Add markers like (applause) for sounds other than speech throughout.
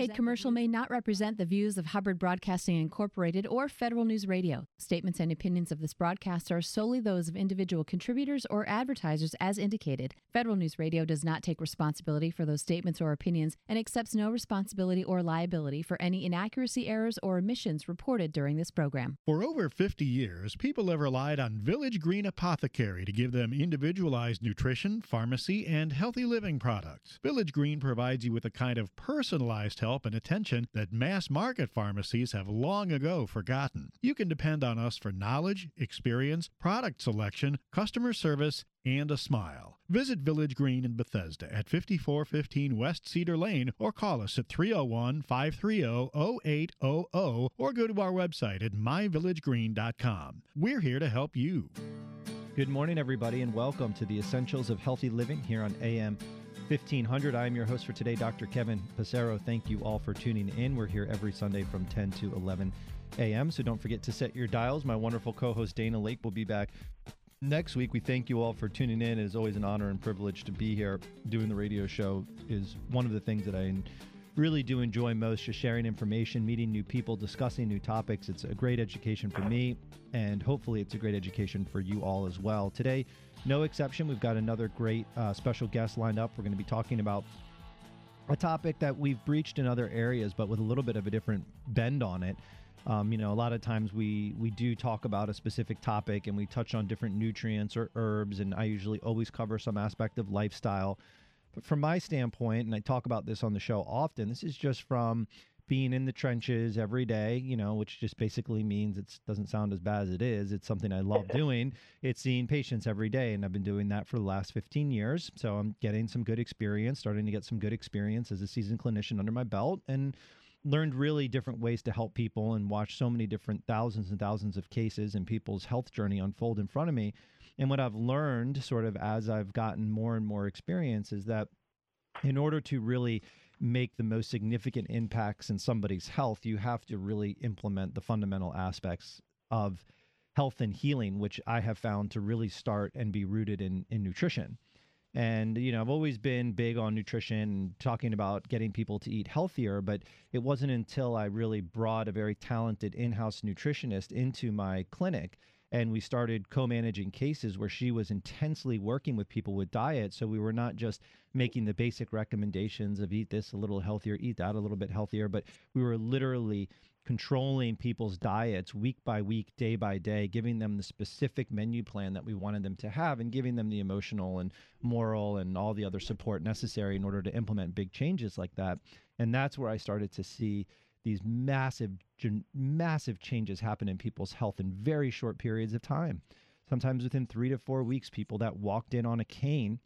paid commercial may not represent the views of Hubbard Broadcasting Incorporated or Federal News Radio. Statements and opinions of this broadcast are solely those of individual contributors or advertisers as indicated. Federal News Radio does not take responsibility for those statements or opinions and accepts no responsibility or liability for any inaccuracy, errors, or omissions reported during this program. For over 50 years, people have relied on Village Green Apothecary to give them individualized nutrition, pharmacy, and healthy living products. Village Green provides you with a kind of personalized help and attention that mass market pharmacies have long ago forgotten. You can depend on us for knowledge, experience, product selection, customer service, and a smile. Visit Village Green in Bethesda at 5415 West Cedar Lane or call us at 301 530 0800 or go to our website at myvillagegreen.com. We're here to help you. Good morning, everybody, and welcome to the Essentials of Healthy Living here on AM 1500. I am your host for today, Dr. Kevin Passero. Thank you all for tuning in. We're here every Sunday from 10 to 11 a.m., so don't forget to set your dials. My wonderful co host Dana Lake will be back next week. We thank you all for tuning in. It is always an honor and privilege to be here. Doing the radio show is one of the things that I really do enjoy most just sharing information, meeting new people, discussing new topics. It's a great education for me, and hopefully, it's a great education for you all as well. Today, no exception. We've got another great uh, special guest lined up. We're going to be talking about a topic that we've breached in other areas, but with a little bit of a different bend on it. Um, you know, a lot of times we we do talk about a specific topic and we touch on different nutrients or herbs, and I usually always cover some aspect of lifestyle. But from my standpoint, and I talk about this on the show often, this is just from being in the trenches every day, you know, which just basically means it doesn't sound as bad as it is. It's something I love doing. It's seeing patients every day, and I've been doing that for the last 15 years. So I'm getting some good experience, starting to get some good experience as a seasoned clinician under my belt, and learned really different ways to help people and watched so many different thousands and thousands of cases and people's health journey unfold in front of me. And what I've learned sort of as I've gotten more and more experience is that in order to really make the most significant impacts in somebody's health, you have to really implement the fundamental aspects of health and healing, which I have found to really start and be rooted in, in nutrition. And, you know, I've always been big on nutrition, talking about getting people to eat healthier, but it wasn't until I really brought a very talented in house nutritionist into my clinic and we started co-managing cases where she was intensely working with people with diet. So we were not just making the basic recommendations of eat this a little healthier eat that a little bit healthier but we were literally controlling people's diets week by week day by day giving them the specific menu plan that we wanted them to have and giving them the emotional and moral and all the other support necessary in order to implement big changes like that. And that's where i started to see these massive, massive changes happen in people's health in very short periods of time. Sometimes within three to four weeks, people that walked in on a cane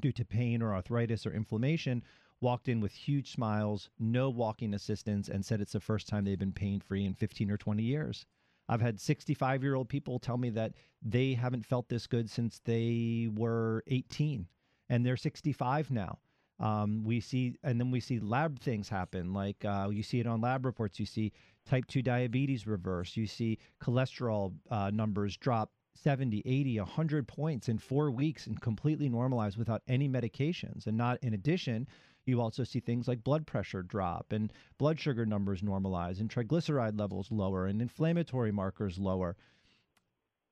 due to pain or arthritis or inflammation walked in with huge smiles, no walking assistance, and said it's the first time they've been pain free in 15 or 20 years. I've had 65 year old people tell me that they haven't felt this good since they were 18 and they're 65 now. Um, we see, and then we see lab things happen. Like uh, you see it on lab reports. You see type 2 diabetes reverse. You see cholesterol uh, numbers drop 70, 80, 100 points in four weeks and completely normalize without any medications. And not in addition, you also see things like blood pressure drop and blood sugar numbers normalize and triglyceride levels lower and inflammatory markers lower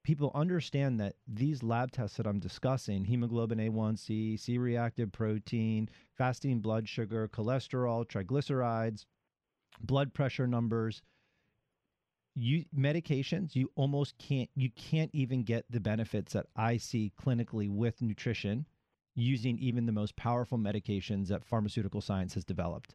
people understand that these lab tests that I'm discussing hemoglobin A1C, C reactive protein, fasting blood sugar, cholesterol, triglycerides, blood pressure numbers you medications you almost can't you can't even get the benefits that I see clinically with nutrition using even the most powerful medications that pharmaceutical science has developed.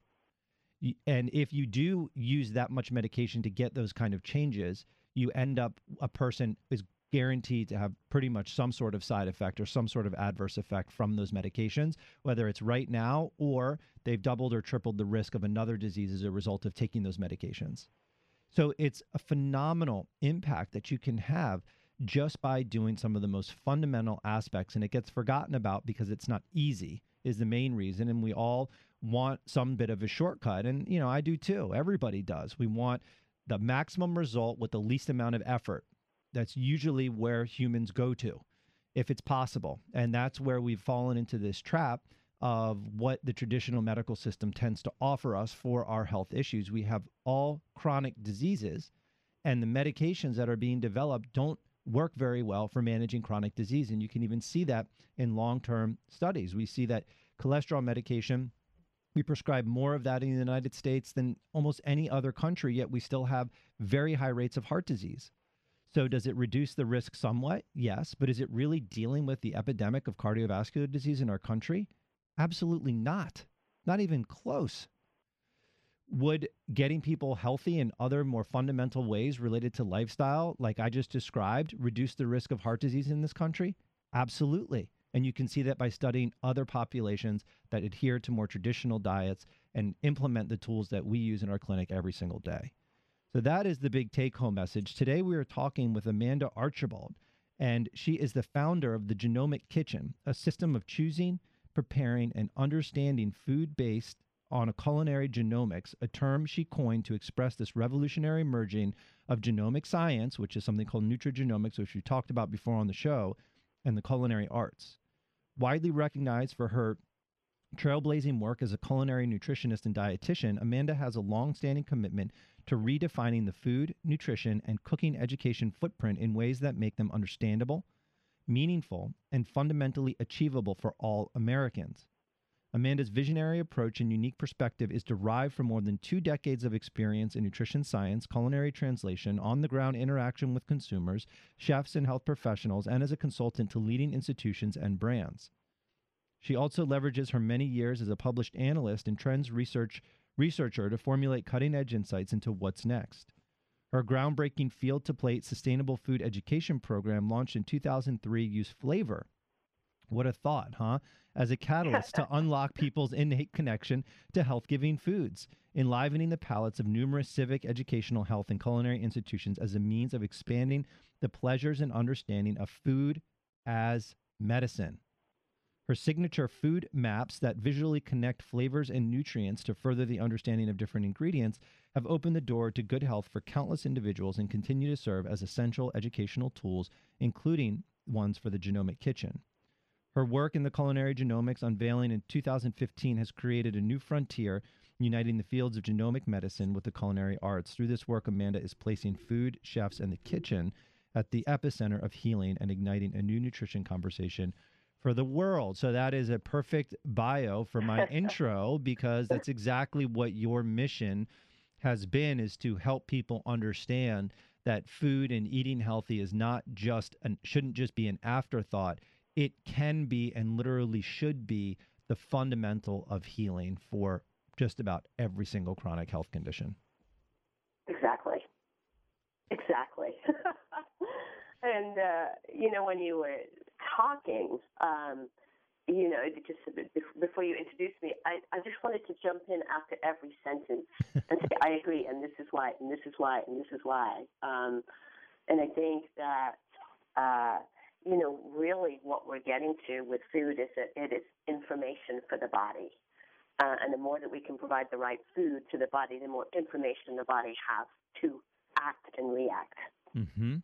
And if you do use that much medication to get those kind of changes, you end up a person is guaranteed to have pretty much some sort of side effect or some sort of adverse effect from those medications, whether it's right now or they've doubled or tripled the risk of another disease as a result of taking those medications. So it's a phenomenal impact that you can have just by doing some of the most fundamental aspects. And it gets forgotten about because it's not easy, is the main reason. And we all want some bit of a shortcut. And, you know, I do too. Everybody does. We want the maximum result with the least amount of effort. That's usually where humans go to, if it's possible. And that's where we've fallen into this trap of what the traditional medical system tends to offer us for our health issues. We have all chronic diseases, and the medications that are being developed don't work very well for managing chronic disease. And you can even see that in long term studies. We see that cholesterol medication, we prescribe more of that in the United States than almost any other country, yet we still have very high rates of heart disease. So, does it reduce the risk somewhat? Yes. But is it really dealing with the epidemic of cardiovascular disease in our country? Absolutely not. Not even close. Would getting people healthy in other more fundamental ways related to lifestyle, like I just described, reduce the risk of heart disease in this country? Absolutely. And you can see that by studying other populations that adhere to more traditional diets and implement the tools that we use in our clinic every single day. So that is the big take home message. Today we are talking with Amanda Archibald, and she is the founder of the Genomic Kitchen, a system of choosing, preparing, and understanding food based on a culinary genomics, a term she coined to express this revolutionary merging of genomic science, which is something called nutrigenomics, which we talked about before on the show, and the culinary arts. Widely recognized for her trailblazing work as a culinary nutritionist and dietitian, Amanda has a long-standing commitment to redefining the food, nutrition, and cooking education footprint in ways that make them understandable, meaningful, and fundamentally achievable for all Americans. Amanda's visionary approach and unique perspective is derived from more than two decades of experience in nutrition science, culinary translation, on the ground interaction with consumers, chefs, and health professionals, and as a consultant to leading institutions and brands. She also leverages her many years as a published analyst in trends research researcher to formulate cutting edge insights into what's next. Her groundbreaking field to plate sustainable food education program launched in 2003 used flavor. What a thought, huh? As a catalyst to (laughs) unlock people's innate connection to health giving foods, enlivening the palates of numerous civic, educational, health, and culinary institutions as a means of expanding the pleasures and understanding of food as medicine. Her signature food maps that visually connect flavors and nutrients to further the understanding of different ingredients have opened the door to good health for countless individuals and continue to serve as essential educational tools, including ones for the genomic kitchen. Her work in the culinary genomics unveiling in 2015 has created a new frontier uniting the fields of genomic medicine with the culinary arts. Through this work, Amanda is placing food, chefs, and the kitchen at the epicenter of healing and igniting a new nutrition conversation for the world. So that is a perfect bio for my (laughs) intro because that's exactly what your mission has been is to help people understand that food and eating healthy is not just and shouldn't just be an afterthought. It can be and literally should be the fundamental of healing for just about every single chronic health condition. Exactly. Exactly. (laughs) and uh, you know when you were talking, um, you know, just before you introduced me, I, I just wanted to jump in after every sentence (laughs) and say, I agree, and this is why, and this is why, and this is why. Um, and I think that, uh, you know, really what we're getting to with food is that it is information for the body. Uh, and the more that we can provide the right food to the body, the more information the body has to act and react. Mm-hmm.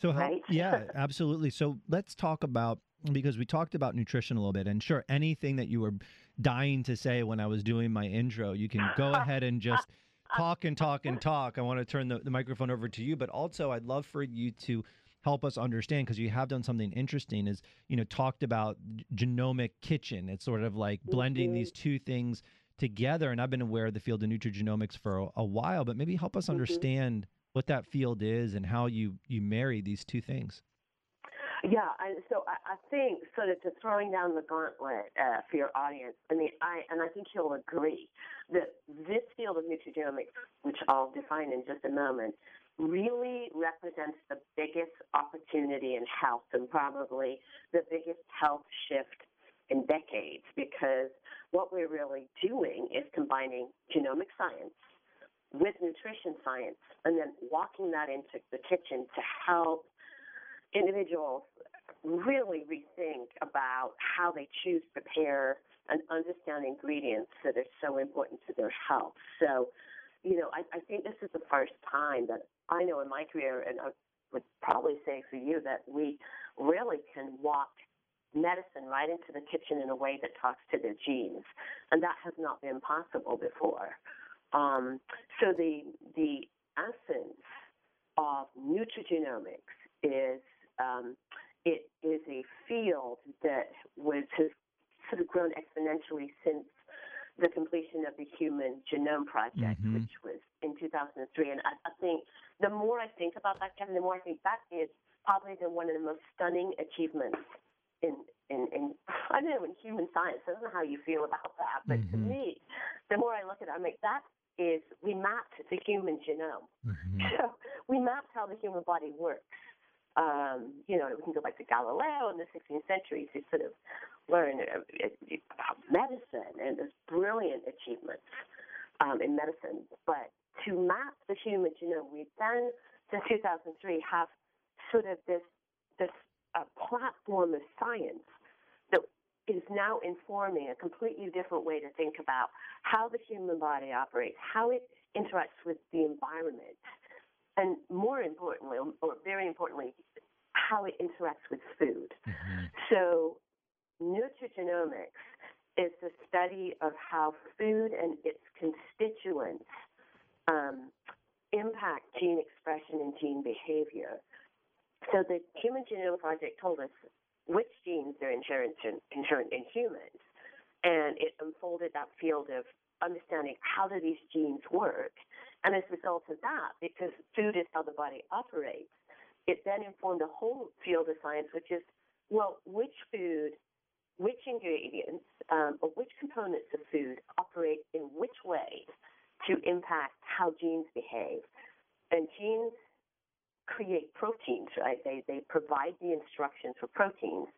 So, how, right? (laughs) yeah, absolutely. So, let's talk about because we talked about nutrition a little bit, and sure, anything that you were dying to say when I was doing my intro, you can go (laughs) ahead and just talk and talk and (laughs) talk. I want to turn the, the microphone over to you, but also I'd love for you to help us understand because you have done something interesting is you know talked about genomic kitchen it's sort of like blending mm-hmm. these two things together and i've been aware of the field of nutrigenomics for a, a while but maybe help us mm-hmm. understand what that field is and how you you marry these two things. Yeah, so I, I think sort of to throwing down the gauntlet uh, for your audience. I mean, I and I think you'll agree that this field of nutrigenomics, which I'll define in just a moment, really represents the biggest opportunity in health and probably the biggest health shift in decades because what we're really doing is combining genomic science with nutrition science and then walking that into the kitchen to help individuals really rethink about how they choose, prepare, and understand ingredients that are so important to their health. So, you know, I, I think this is the first time that I know in my career, and I would probably say for you, that we really can walk medicine right into the kitchen in a way that talks to their genes, and that has not been possible before. Um, so the the essence of nutrigenomics is um, it is a field that was has sort of grown exponentially since the completion of the Human Genome Project, mm-hmm. which was in 2003. And I, I think the more I think about that, Kevin, the more I think that is probably the, one of the most stunning achievements in, in, in I don't know in human science. I don't know how you feel about that, but mm-hmm. to me, the more I look at it, I'm like that is we mapped the human genome. Mm-hmm. (laughs) So we mapped how the human body works. Um, you know, we can go back to Galileo in the 16th century to sort of learn uh, about medicine and there's brilliant achievements um, in medicine. But to map the human genome, we then, since 2003, have sort of this this uh, platform of science is now informing a completely different way to think about how the human body operates, how it interacts with the environment, and more importantly, or very importantly, how it interacts with food. Mm-hmm. So, nutrigenomics is the study of how food and its constituents um, impact gene expression and gene behavior. So the Human Genome Project told us which genes are inherent in, inherent in humans, and it unfolded that field of understanding how do these genes work. And as a result of that, because food is how the body operates, it then informed a whole field of science, which is, well, which food, which ingredients, um, or which components of food operate in which ways to impact how genes behave. And genes create proteins, right? They, they provide the instructions for proteins.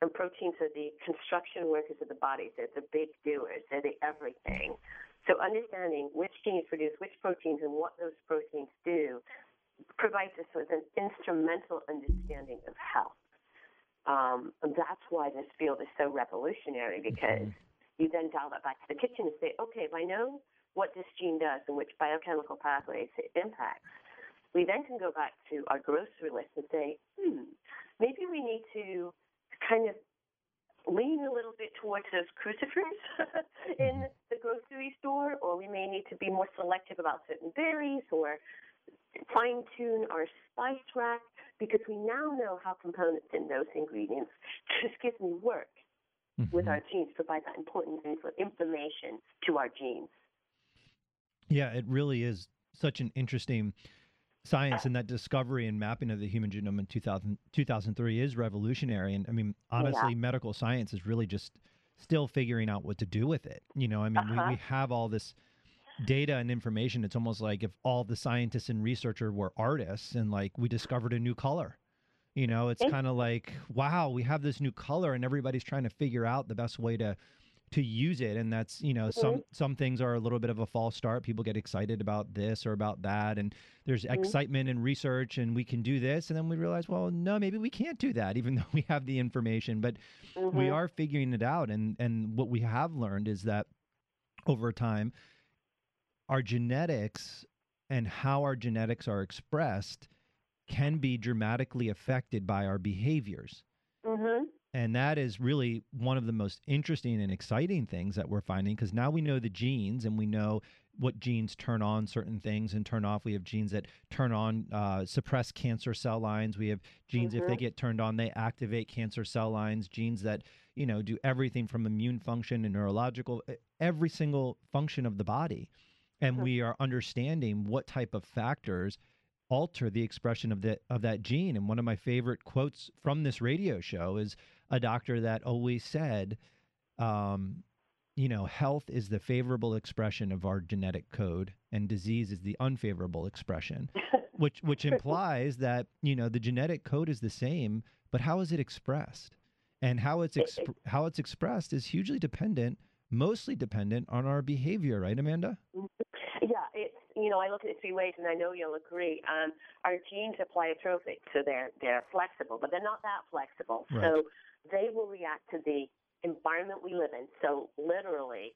And proteins are the construction workers of the body. They're the big doers. They're the everything. So understanding which genes produce which proteins and what those proteins do provides us with an instrumental understanding of health. Um, and that's why this field is so revolutionary because mm-hmm. you then dial that back to the kitchen and say, okay, if I know what this gene does and which biochemical pathways it impacts, we then can go back to our grocery list and say, hmm, maybe we need to kind of lean a little bit towards those crucifers (laughs) in mm-hmm. the grocery store, or we may need to be more selective about certain berries or fine tune our spice rack because we now know how components in those ingredients, just gives me work mm-hmm. with our genes, provide that important information to our genes. Yeah, it really is such an interesting science and that discovery and mapping of the human genome in 2000, 2003 is revolutionary. And I mean, honestly, yeah. medical science is really just still figuring out what to do with it. You know, I mean, uh-huh. we, we have all this data and information. It's almost like if all the scientists and researcher were artists and like we discovered a new color. You know, it's kind of like, wow, we have this new color and everybody's trying to figure out the best way to to use it and that's you know mm-hmm. some some things are a little bit of a false start people get excited about this or about that and there's mm-hmm. excitement and research and we can do this and then we realize well no maybe we can't do that even (laughs) though we have the information but mm-hmm. we are figuring it out and and what we have learned is that over time our genetics and how our genetics are expressed can be dramatically affected by our behaviors mm-hmm. And that is really one of the most interesting and exciting things that we're finding because now we know the genes and we know what genes turn on certain things and turn off. We have genes that turn on, uh, suppress cancer cell lines. We have genes, mm-hmm. if they mm-hmm. get turned on, they activate cancer cell lines. Genes that, you know, do everything from immune function and neurological, every single function of the body. And mm-hmm. we are understanding what type of factors alter the expression of that of that gene. And one of my favorite quotes from this radio show is a doctor that always said, um, you know, health is the favorable expression of our genetic code, and disease is the unfavorable expression, (laughs) which which implies that you know the genetic code is the same, but how is it expressed, and how it's exp- how it's expressed is hugely dependent, mostly dependent on our behavior, right, Amanda? Mm-hmm. Yeah, it's you know I look at it three ways, and I know you'll agree. Um, our genes are pleiotropic, so they're they're flexible, but they're not that flexible. Right. So they will react to the environment we live in. So literally,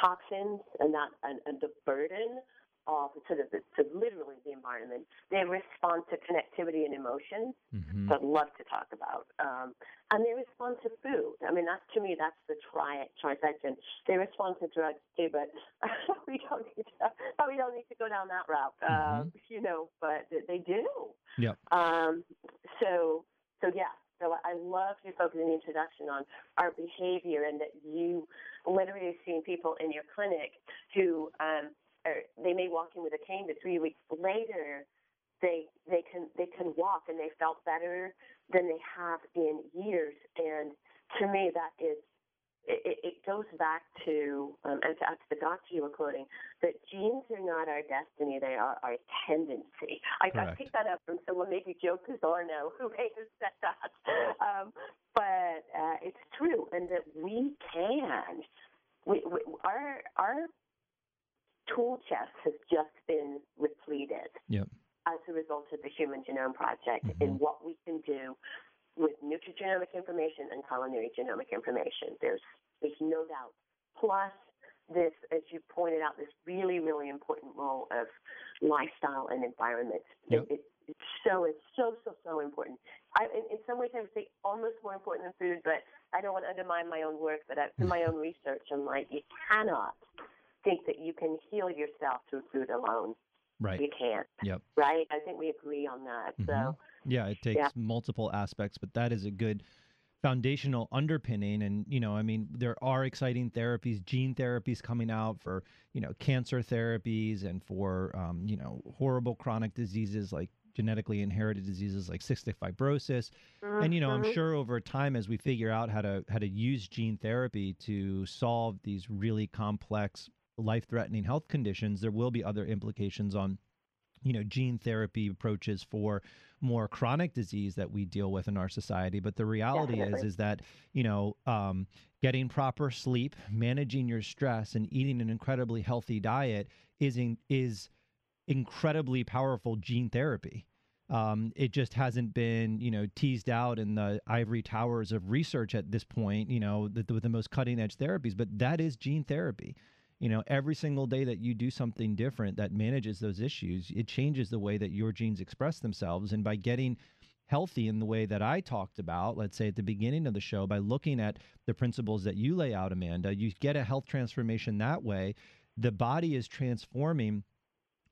toxins and that and, and the burden of sort of the, so literally the environment. They respond to connectivity and emotions. Mm-hmm. So I'd love to talk about. Um, and they respond to food. I mean, that's to me, that's the tri trifecta. They respond to drugs too, but (laughs) we don't need to. We don't need to go down that route. Mm-hmm. Uh, you know, but they do. Yep. Um, so so yeah. So I your in the introduction on our behavior and that you literally seen people in your clinic who um, are, they may walk in with a cane, but three weeks later they they can they can walk and they felt better than they have in years. And to me, that is it, it goes back to um, and to, to the doctor you were quoting that genes are not our destiny; they are our tendency. I, I picked that up from someone, maybe Joe Pizzorno, (laughs) who may have said that. Um, but uh, it's true, and that we can. We, we, our our tool chest has just been repleted yep. as a result of the Human Genome Project mm-hmm. and what we can do with nutrigenomic information and culinary genomic information. There's there's no doubt. Plus this, as you pointed out, this really, really important role of lifestyle and environment. Yep. It, it, it's so it's so so so important. I, in, in some ways, I would say almost more important than food, but I don't want to undermine my own work. But I, in my own research, I'm like, you cannot think that you can heal yourself through food alone. Right. You can't. Yep. Right. I think we agree on that. Mm-hmm. So. Yeah, it takes yeah. multiple aspects, but that is a good foundational underpinning and you know i mean there are exciting therapies gene therapies coming out for you know cancer therapies and for um, you know horrible chronic diseases like genetically inherited diseases like cystic fibrosis mm-hmm. and you know i'm sure over time as we figure out how to how to use gene therapy to solve these really complex life threatening health conditions there will be other implications on you know gene therapy approaches for more chronic disease that we deal with in our society but the reality Definitely. is is that you know um, getting proper sleep managing your stress and eating an incredibly healthy diet is in, is incredibly powerful gene therapy um, it just hasn't been, you know, teased out in the ivory towers of research at this point, you know, the, with the most cutting edge therapies. But that is gene therapy you know every single day that you do something different that manages those issues it changes the way that your genes express themselves and by getting healthy in the way that I talked about, let's say at the beginning of the show, by looking at the principles that you lay out, Amanda, you get a health transformation that way. The body is transforming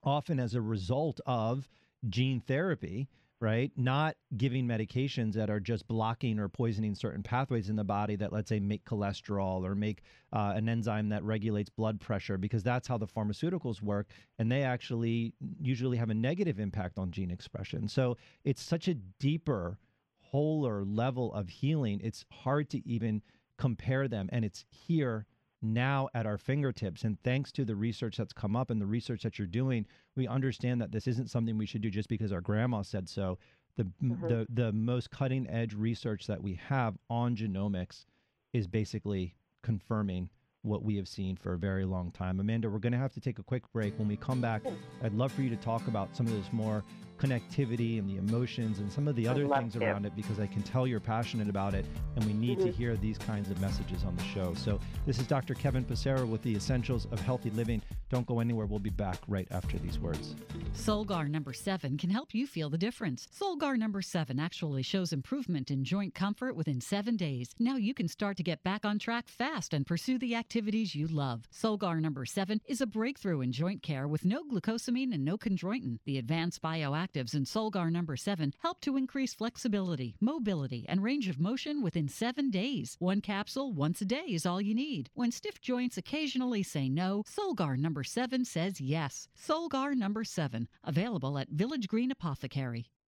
often as a result of gene therapy, right? Not giving medications that are just blocking or poisoning certain pathways in the body that, let's say, make cholesterol or make uh, an enzyme that regulates blood pressure, because that's how the pharmaceuticals work. And they actually usually have a negative impact on gene expression. So it's such a deeper, wholer level of healing. It's hard to even compare them. And it's here now at our fingertips. And thanks to the research that's come up and the research that you're doing, we understand that this isn't something we should do just because our grandma said so. The, Mhm. the, the most cutting edge research that we have on genomics is basically confirming what we have seen for a very long time. Amanda, we're going to have to take a quick break. When we come back, I'd love for you to talk about some of those more connectivity and the emotions and some of the other things to. around it because I can tell you're passionate about it and we need to Mhm. hear these kinds of messages on the show. So, this is Dr. Kevin Passero with the Essentials of Healthy Living. Don't go anywhere. We'll be back right after these words. Solgar number 7 can help you feel the difference. Solgar number 7 actually shows improvement in joint comfort within 7 days. Now you can start to get back on track fast and pursue the activities you love. Solgar number 7 is a breakthrough in joint care with no glucosamine and no chondroitin. The advanced bioactives in Solgar number 7 help to increase flexibility, mobility, and range of motion within 7 days. One capsule once a day is all you need. When stiff joints occasionally say no, Solgar number 7 says yes. Solgar number 7, available at Village Green Apothecary.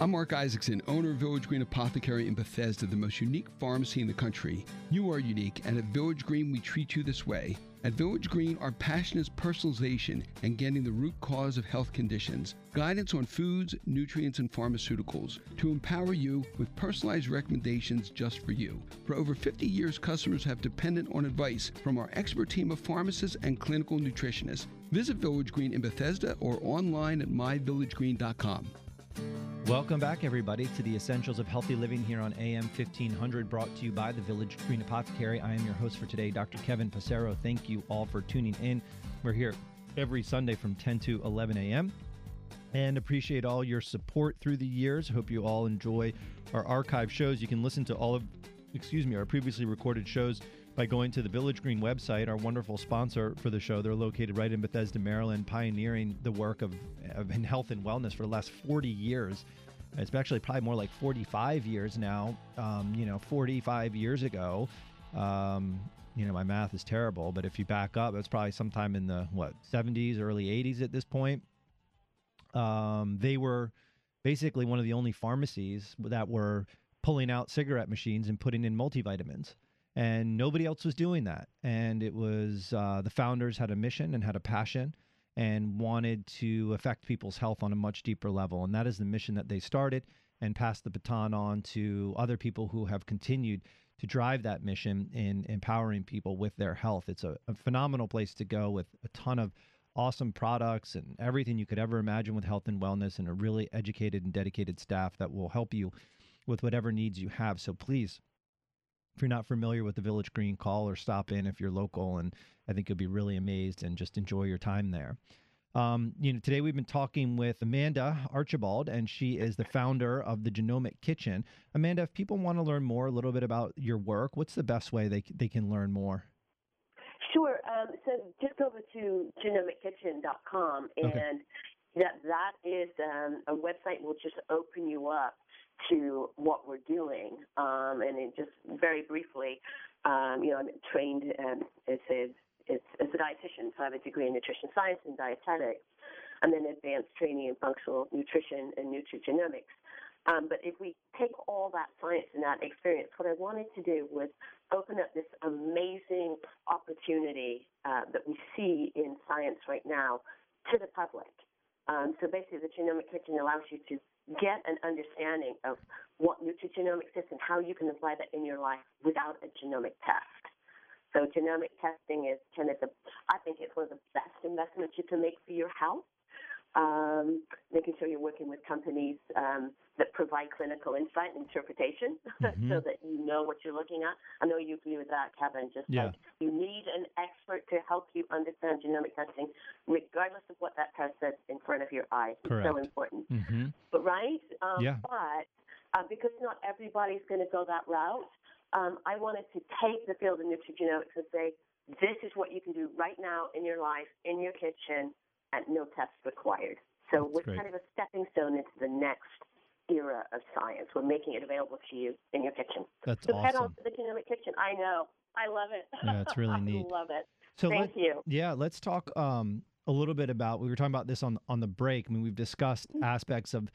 I'm Mark Isaacson, owner of Village Green Apothecary in Bethesda, the most unique pharmacy in the country. You are unique, and at Village Green, we treat you this way. At Village Green, our passion is personalization and getting the root cause of health conditions, guidance on foods, nutrients, and pharmaceuticals to empower you with personalized recommendations just for you. For over 50 years, customers have depended on advice from our expert team of pharmacists and clinical nutritionists. Visit Village Green in Bethesda or online at myvillagegreen.com. Welcome back, everybody, to the Essentials of Healthy Living here on AM 1500, brought to you by the Village Green Apothecary. I am your host for today, Dr. Kevin Passero. Thank you all for tuning in. We're here every Sunday from 10 to 11 a.m. and appreciate all your support through the years. Hope you all enjoy our archive shows. You can listen to all of, excuse me, our previously recorded shows by going to the Village Green website, our wonderful sponsor for the show. They're located right in Bethesda, Maryland, pioneering the work of, of in health and wellness for the last 40 years. It's actually probably more like 45 years now. Um, you know, 45 years ago, um, you know, my math is terrible, but if you back up, it's probably sometime in the what 70s, early 80s at this point. Um, they were basically one of the only pharmacies that were pulling out cigarette machines and putting in multivitamins and nobody else was doing that. And it was uh, the founders had a mission and had a passion and wanted to affect people's health on a much deeper level. And that is the mission that they started and passed the baton on to other people who have continued to drive that mission in empowering people with their health. It's a, a phenomenal place to go with a ton of awesome products and everything you could ever imagine with health and wellness and a really educated and dedicated staff that will help you with whatever needs you have. So please if you're not familiar with the Village Green, call or stop in if you're local, and I think you'll be really amazed and just enjoy your time there. Um, you know, today we've been talking with Amanda Archibald, and she is the founder of the Genomic Kitchen. Amanda, if people want to learn more, a little bit about your work, what's the best way they they can learn more? Sure. Um, so just go over to genomickitchen.com, and okay. That that is um, a website will just open you up to what we're doing. Um, and it just very briefly, um, you know, I'm trained um, as a as, as a dietitian, so I have a degree in nutrition science and dietetics, and then advanced training in functional nutrition and nutrigenomics. Um, but if we take all that science and that experience, what I wanted to do was open up this amazing opportunity uh, that we see in science right now to the public. Um, so basically, the Genomic Kitchen allows you to get an understanding of what nutrigenomics is and how you can apply that in your life without a genomic test. So genomic testing is kind of the, I think it's one of the best investments you can make for your health um, making sure you're working with companies um, that provide clinical insight and interpretation (laughs) mm-hmm. so that you know what you're looking at. I know you agree with that, Kevin. Just yeah. like you need an expert to help you understand genomic testing, regardless of what that test says in front of your eyes. Correct. It's so important. Mm-hmm. But right? Um, yeah. But uh, because not everybody's going to go that route, um, I wanted to take the field of nutrigenomics and say, this is what you can do right now in your life, in your kitchen, at no tests required. So That's we're great. kind of a stepping stone into the next era of science. We're making it available to you in your kitchen. That's so awesome. head on to the Genomic Kitchen. I know. I love it. Yeah, it's really (laughs) neat. I love it. So Thank you. Yeah, let's talk um, a little bit about. We were talking about this on on the break. I mean, we've discussed mm-hmm. aspects of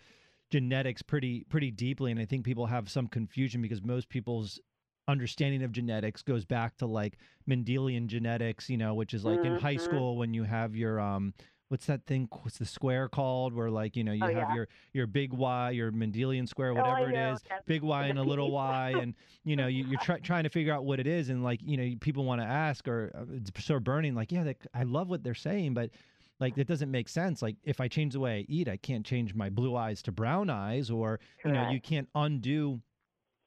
genetics pretty pretty deeply, and I think people have some confusion because most people's understanding of genetics goes back to like Mendelian genetics, you know, which is like mm-hmm. in high mm-hmm. school when you have your um what's that thing? What's the square called? Where like you know you Oh, have yeah. your your big Y, your Mendelian square, Oh, whatever it know. is, That's- big Y and a little Y, (laughs) and you know you, you're try, trying to figure out what it is, and like you know people want to ask or uh, it's sort of burning like yeah, they, I love what they're saying, but like it doesn't make sense. Like if I change the way I eat, I can't change my blue eyes to brown eyes, or you know you can't undo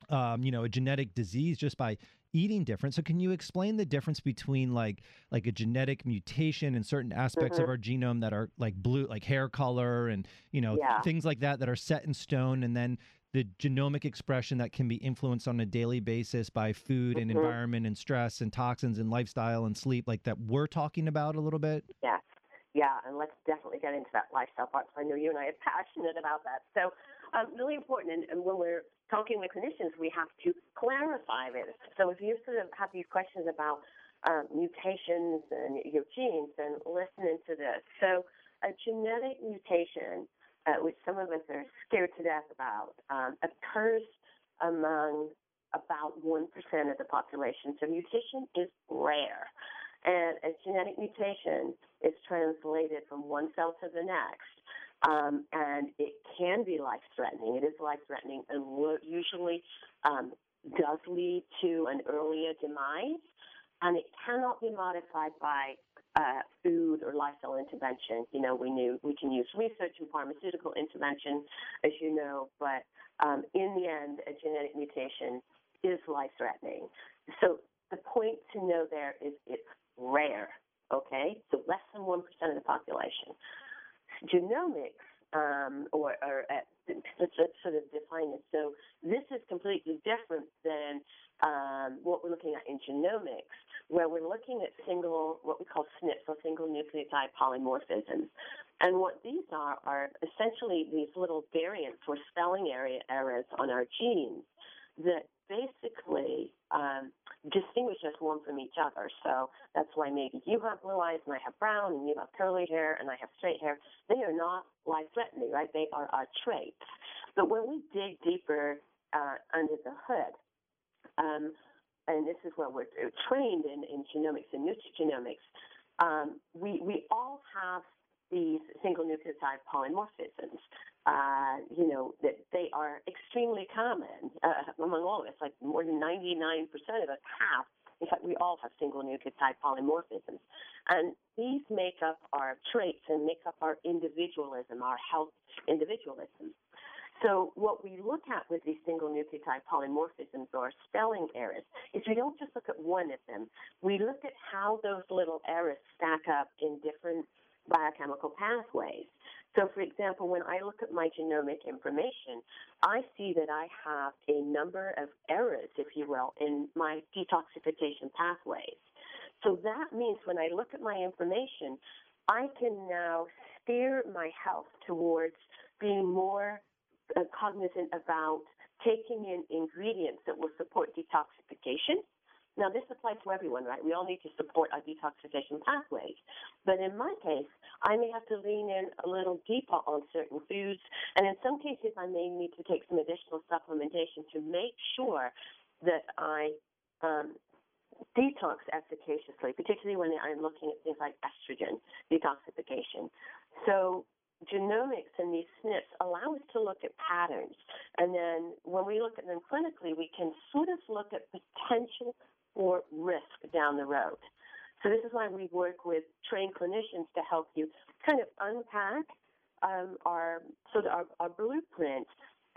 um, you know, a genetic disease just by eating different. So can you explain the difference between like like a genetic mutation and certain aspects of Mhm. our genome that are like blue like hair color and you know Yeah. things like that that are set in stone and then the genomic expression that can be influenced on a daily basis by food and Mhm. environment and stress and toxins and lifestyle and sleep like that we're talking about a little bit Yes. Yeah, and let's definitely get into that lifestyle part. So I know you and I are passionate about that. So, um, really important. And, and when we're talking with clinicians, we have to clarify this. So, if you sort of have these questions about um, mutations and your genes, then listen into this. So, a genetic mutation, uh, which some of us are scared to death about, um, occurs among about 1% of the population. So, mutation is rare. And a genetic mutation is translated from one cell to the next. Um, and it can be life threatening. It is life threatening and usually um, does lead to an earlier demise. And it cannot be modified by uh, food or lifestyle intervention. You know, we knew we can use research and pharmaceutical intervention, as you know, but um, in the end, a genetic mutation is life threatening. So the point to know there is it's rare, okay? So less than 1% of the population. Genomics, um, or, or uh, let's, let's sort of define it. So this is completely different than um, what we're looking at in genomics, where we're looking at single, what we call SNPs, or single nucleotide polymorphisms. And what these are are essentially these little variants or spelling area errors on our genes that basically um, distinguish us one from each other. So that's why maybe you have blue eyes and I have brown, and you have curly hair and I have straight hair. They are not life threatening, right? They are our traits. But when we dig deeper uh, under the hood, um, and this is where we're trained in, in genomics and nutrigenomics, um, we, we all have these single nucleotide polymorphisms. Uh, you know, that they are extremely common uh, among all of us, like more than 99% of us have. In fact, we all have single nucleotide polymorphisms. And these make up our traits and make up our individualism, our health individualism. So what we look at with these single nucleotide polymorphisms or spelling errors is we don't just look at one of them. We look at how those little errors stack up in different biochemical pathways. So, for example, when I look at my genomic information, I see that I have a number of errors, if you will, in my detoxification pathways. So that means when I look at my information, I can now steer my health towards being more uh, cognizant about taking in ingredients that will support detoxification. Now, this applies to everyone, right? We all need to support our detoxification pathways. But in my case, I may have to lean in a little deeper on certain foods. And in some cases, I may need to take some additional supplementation to make sure that I um, detox efficaciously, particularly when I'm looking at things like estrogen detoxification. So genomics and these SNPs allow us to look at patterns. And then when we look at them clinically, we can sort of look at potential for risk down the road. So this is why we work with trained clinicians to help you kind of unpack um, our sort of our, our blueprint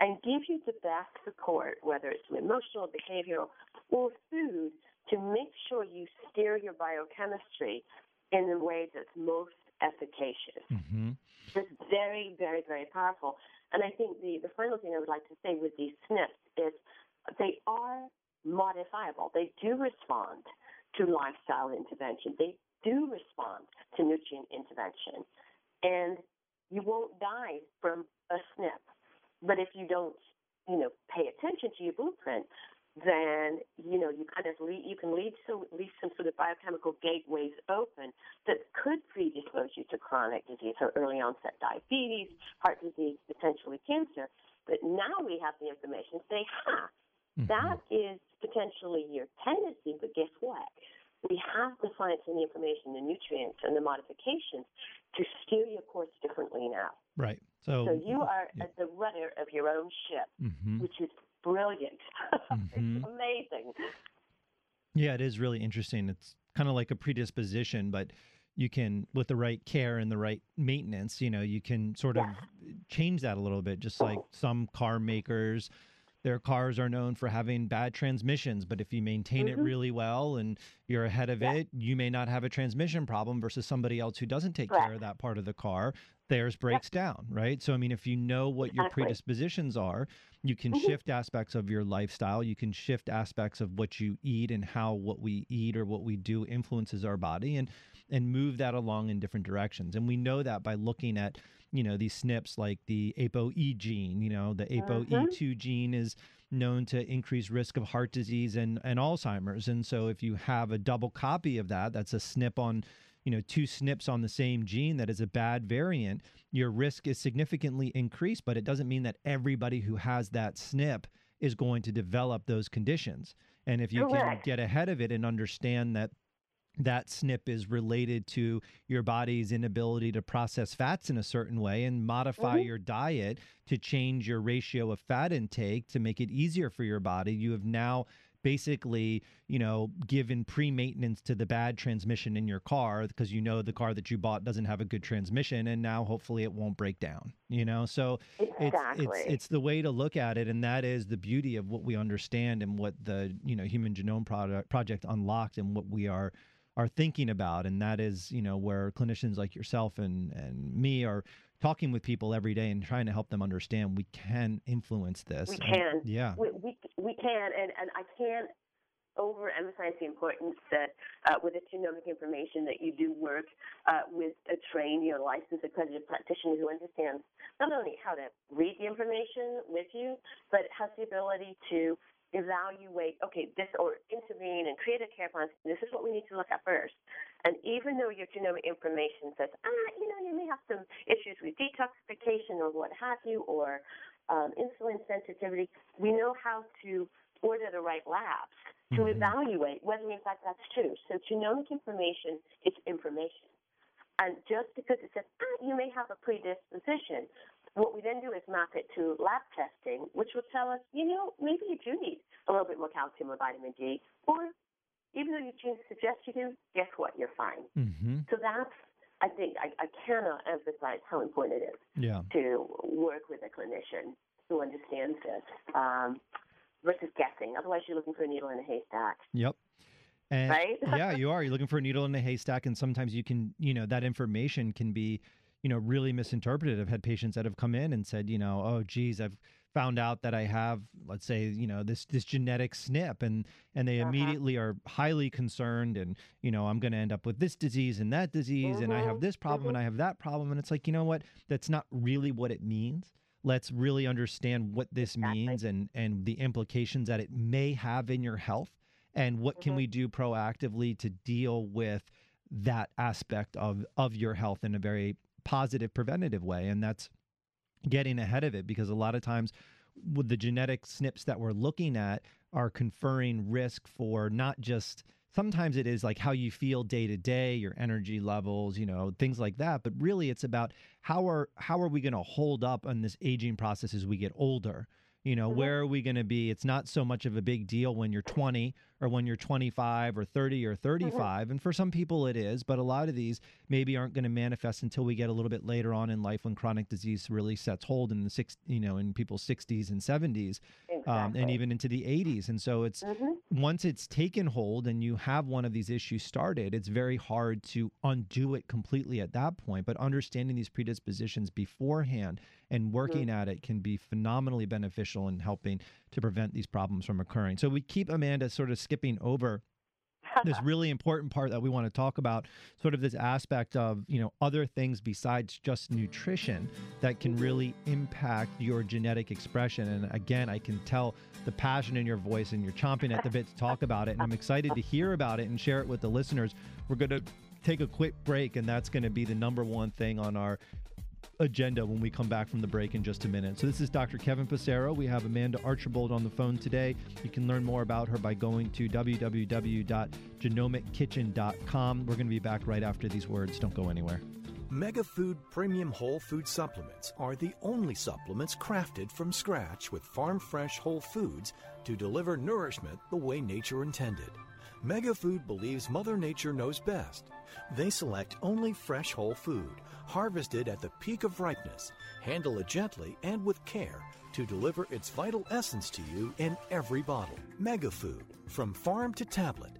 and give you the best support, whether it's emotional, behavioral, or food, to make sure you steer your biochemistry in the way that's most efficacious. mm-hmm. It's very, very, very powerful. And I think the, the final thing I would like to say with these SNPs is they are modifiable. They do respond to lifestyle intervention. They do respond to nutrient intervention. And you won't die from a SNP. But if you don't, you know, pay attention to your blueprint, then you know you kind of lead, you can leave some leave some sort of biochemical gateways open that could predispose you to chronic disease or early onset diabetes, heart disease, potentially cancer. But now we have the information to say, ha, Mm-hmm. that is potentially your tendency, but guess what? we have the science and the information, the nutrients and the modifications to steer your course differently now. Right. So, so you are yeah. at the rudder of your own ship, mm-hmm. which is brilliant. (laughs) Mm-hmm. it's amazing. Yeah, it is really interesting. It's kind of like a predisposition, but you can with the right care and the right maintenance you know you can sort of change that a little bit just like some car makers their cars are known for having bad transmissions but if you maintain mm-hmm. it really well and you're ahead of yeah. it you may not have a transmission problem versus somebody else who doesn't take care of that part of the car theirs breaks down right so i mean if you know what exactly. your predispositions are you can mm-hmm. shift aspects of your lifestyle you can shift aspects of what you eat and how what we eat or what we do influences our body and and move that along in different directions. And we know that by looking at, you know, these SNPs like the ApoE gene, you know, the ApoE2 mm-hmm. gene is known to increase risk of heart disease and, and Alzheimer's. And so if you have a double copy of that, that's a SNP on, you know, two SNPs on the same gene that is a bad variant, your risk is significantly increased, but it doesn't mean that everybody who has that SNP is going to develop those conditions. And if you Correct. can get ahead of it and understand that that SNP is related to your body's inability to process fats in a certain way and modify mm-hmm. your diet to change your ratio of fat intake to make it easier for your body. You have now basically, you know, given pre-maintenance to the bad transmission in your car because you know the car that you bought doesn't have a good transmission and now hopefully it won't break down, you know? So exactly. it's it's it's the way to look at it and that is the beauty of what we understand and what the, you know, Human Genome Project project unlocked and what we are are thinking about and that is you know where clinicians like yourself and and me are talking with people every day and trying to help them understand we can influence this we can. And, yeah. We, we, we can and and i can't overemphasize the importance that uh, with the genomic information that you do work uh, with a trained, you know, licensed accredited practitioner who understands not only how to read the information with you, but has the ability to evaluate, okay, this or intervene and create a care plan. This is what we need to look at first. And even though your genomic information says, ah, you know, you may have some issues with detoxification or what have you, or um, insulin sensitivity, we know how to order the right labs to mm-hmm. evaluate whether in fact that's true. So genomic information is information. And just because it says, ah, you may have a predisposition, what we then do is map it to lab testing, which will tell us, you know, maybe you do need a little bit more calcium or vitamin D, or even though your genes suggest you do, guess what? You're fine. Mm-hmm. So that's, I think, I, I cannot emphasize how important it is yeah. to work with a clinician who understands this um, versus guessing. Otherwise, you're looking for a needle in a haystack. Yep. And right? (laughs) yeah, you are. You're looking for a needle in a haystack, and sometimes you can, you know, that information can be you know, really misinterpreted. I've had patients that have come in and said, you know, oh, geez, I've found out that I have, let's say, you know, this this genetic SNP, and and they uh-huh. immediately are highly concerned, and you know, I'm going to end up with this disease and that disease, mm-hmm. and I have mm-hmm. this problem mm-hmm. and I have that problem, and it's like, you know what? That's not really what it means. Let's really understand what this exactly. means and and the implications that it may have in your health, and what mm-hmm. can we do proactively to deal with that aspect of of your health in a very positive preventative way. And that's getting ahead of it because a lot of times with the genetic SNPs that we're looking at are conferring risk for not just sometimes it is like how you feel day to day your energy levels you know things like that but really it's about how are how are we going to hold up on this aging process as we get older you know, mm-hmm. where are we going to be? It's not so much of a big deal when you're 20 or when you're 25 or 30 or 35. Mm-hmm. And for some people it is, but a lot of these maybe aren't going to manifest until we get a little bit later on in life when chronic disease really sets hold in the six, you know, in people's 60s and 70s exactly. um, and even into the 80s. And so it's mm-hmm. once it's taken hold and you have one of these issues started, it's very hard to undo it completely at that point. But understanding these predispositions beforehand and mm-hmm. working mm-hmm. at it can be phenomenally beneficial in helping to prevent these problems from occurring. So we keep Amanda sort of skipping over this (laughs) really important part that we want to talk about sort of this aspect of you know other things besides just nutrition that can really impact your genetic expression. And again i can tell the passion in your voice and you're chomping at the bit to talk about it. And i'm excited to hear about it and share it with the listeners. We're going to take a quick break and that's going to be the number one thing on our agenda when we come back from the break in just a minute. So, this is Dr. Kevin Passero. We have Amanda Archibald on the phone today. You can learn more about her by going to www.genomickitchen.com. We're going to be back right after these words. Don't go anywhere. MegaFood Premium Whole Food Supplements are the only supplements crafted from scratch with farm fresh whole foods to deliver nourishment the way nature intended. MegaFood believes Mother Nature knows best. They select only fresh whole food, harvested at the peak of ripeness, handle it gently and with care to deliver its vital essence to you in every bottle. MegaFood, from farm to tablet.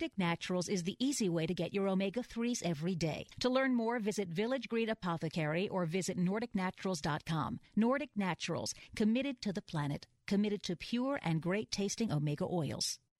Nordic Naturals is the easy way to get your omega 3s every day. To learn more, visit Village Green Apothecary or visit NordicNaturals.com. Nordic Naturals, committed to the planet, committed to pure and great tasting omega oils.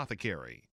Apothecary.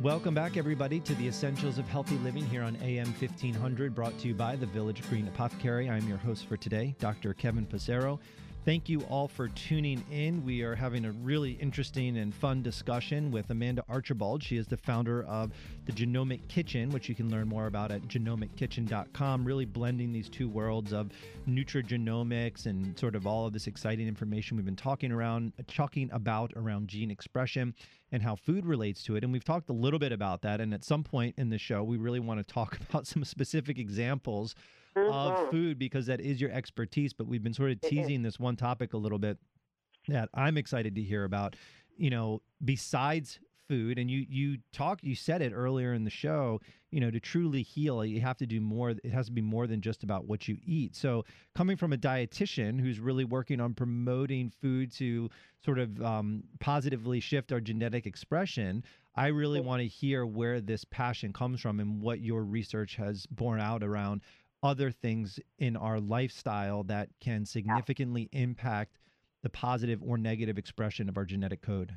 Welcome back, everybody, to the Essentials of Healthy Living here on AM 1500, brought to you by the Village Green Apothecary. I'm your host for today, Dr. Kevin Passero. Thank you all for tuning in. We are having a really interesting and fun discussion with Amanda Archibald. She is the founder of the Genomic Kitchen, which you can learn more about at genomickitchen.com, really blending these two worlds of nutrigenomics and sort of all of this exciting information we've been talking around talking about around gene expression and how food relates to it. And we've talked a little bit about that. And at some point in the show, we really want to talk (laughs) about some specific examples. Of food because that is your expertise. But we've been sort of teasing this one topic a little bit that I'm excited to hear about. You know, besides food and you you talk you said it earlier in the show you know to truly heal you have to do more it has to be more than just about what you eat so coming from a dietitian who's really working on promoting food to sort of um, positively shift our genetic expression i really want to hear where this passion comes from and what your research has borne out around other things in our lifestyle that can significantly impact the positive or negative expression of our genetic code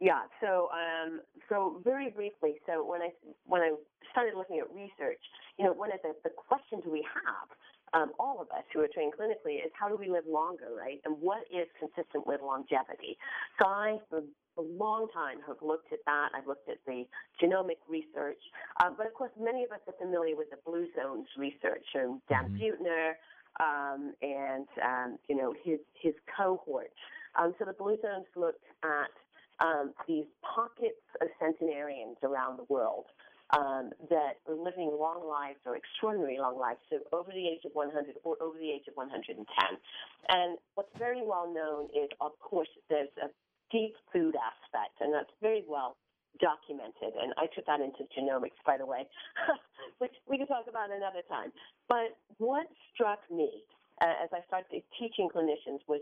yeah. So, um, so very briefly. So when I when I started looking at research, you know, one of the, the questions we have, um, all of us who are trained clinically, is how do we live longer, right? And what is consistent with longevity? So I, for a long time, have looked at that. I've looked at the genomic research, uh, but of course, many of us are familiar with the Blue Zones research and Dan mm-hmm. Buettner. Um, and um, you know his his cohort. Um, so the Blue Zones looked at um, these pockets of centenarians around the world um, that are living long lives or extraordinary long lives, so over the age of 100 or over the age of 110. And what's very well known is, of course, there's a deep food aspect, and that's very well documented. And I took that into genomics, by the way, (laughs) which we can talk about another time. But what struck me uh, as I started teaching clinicians was,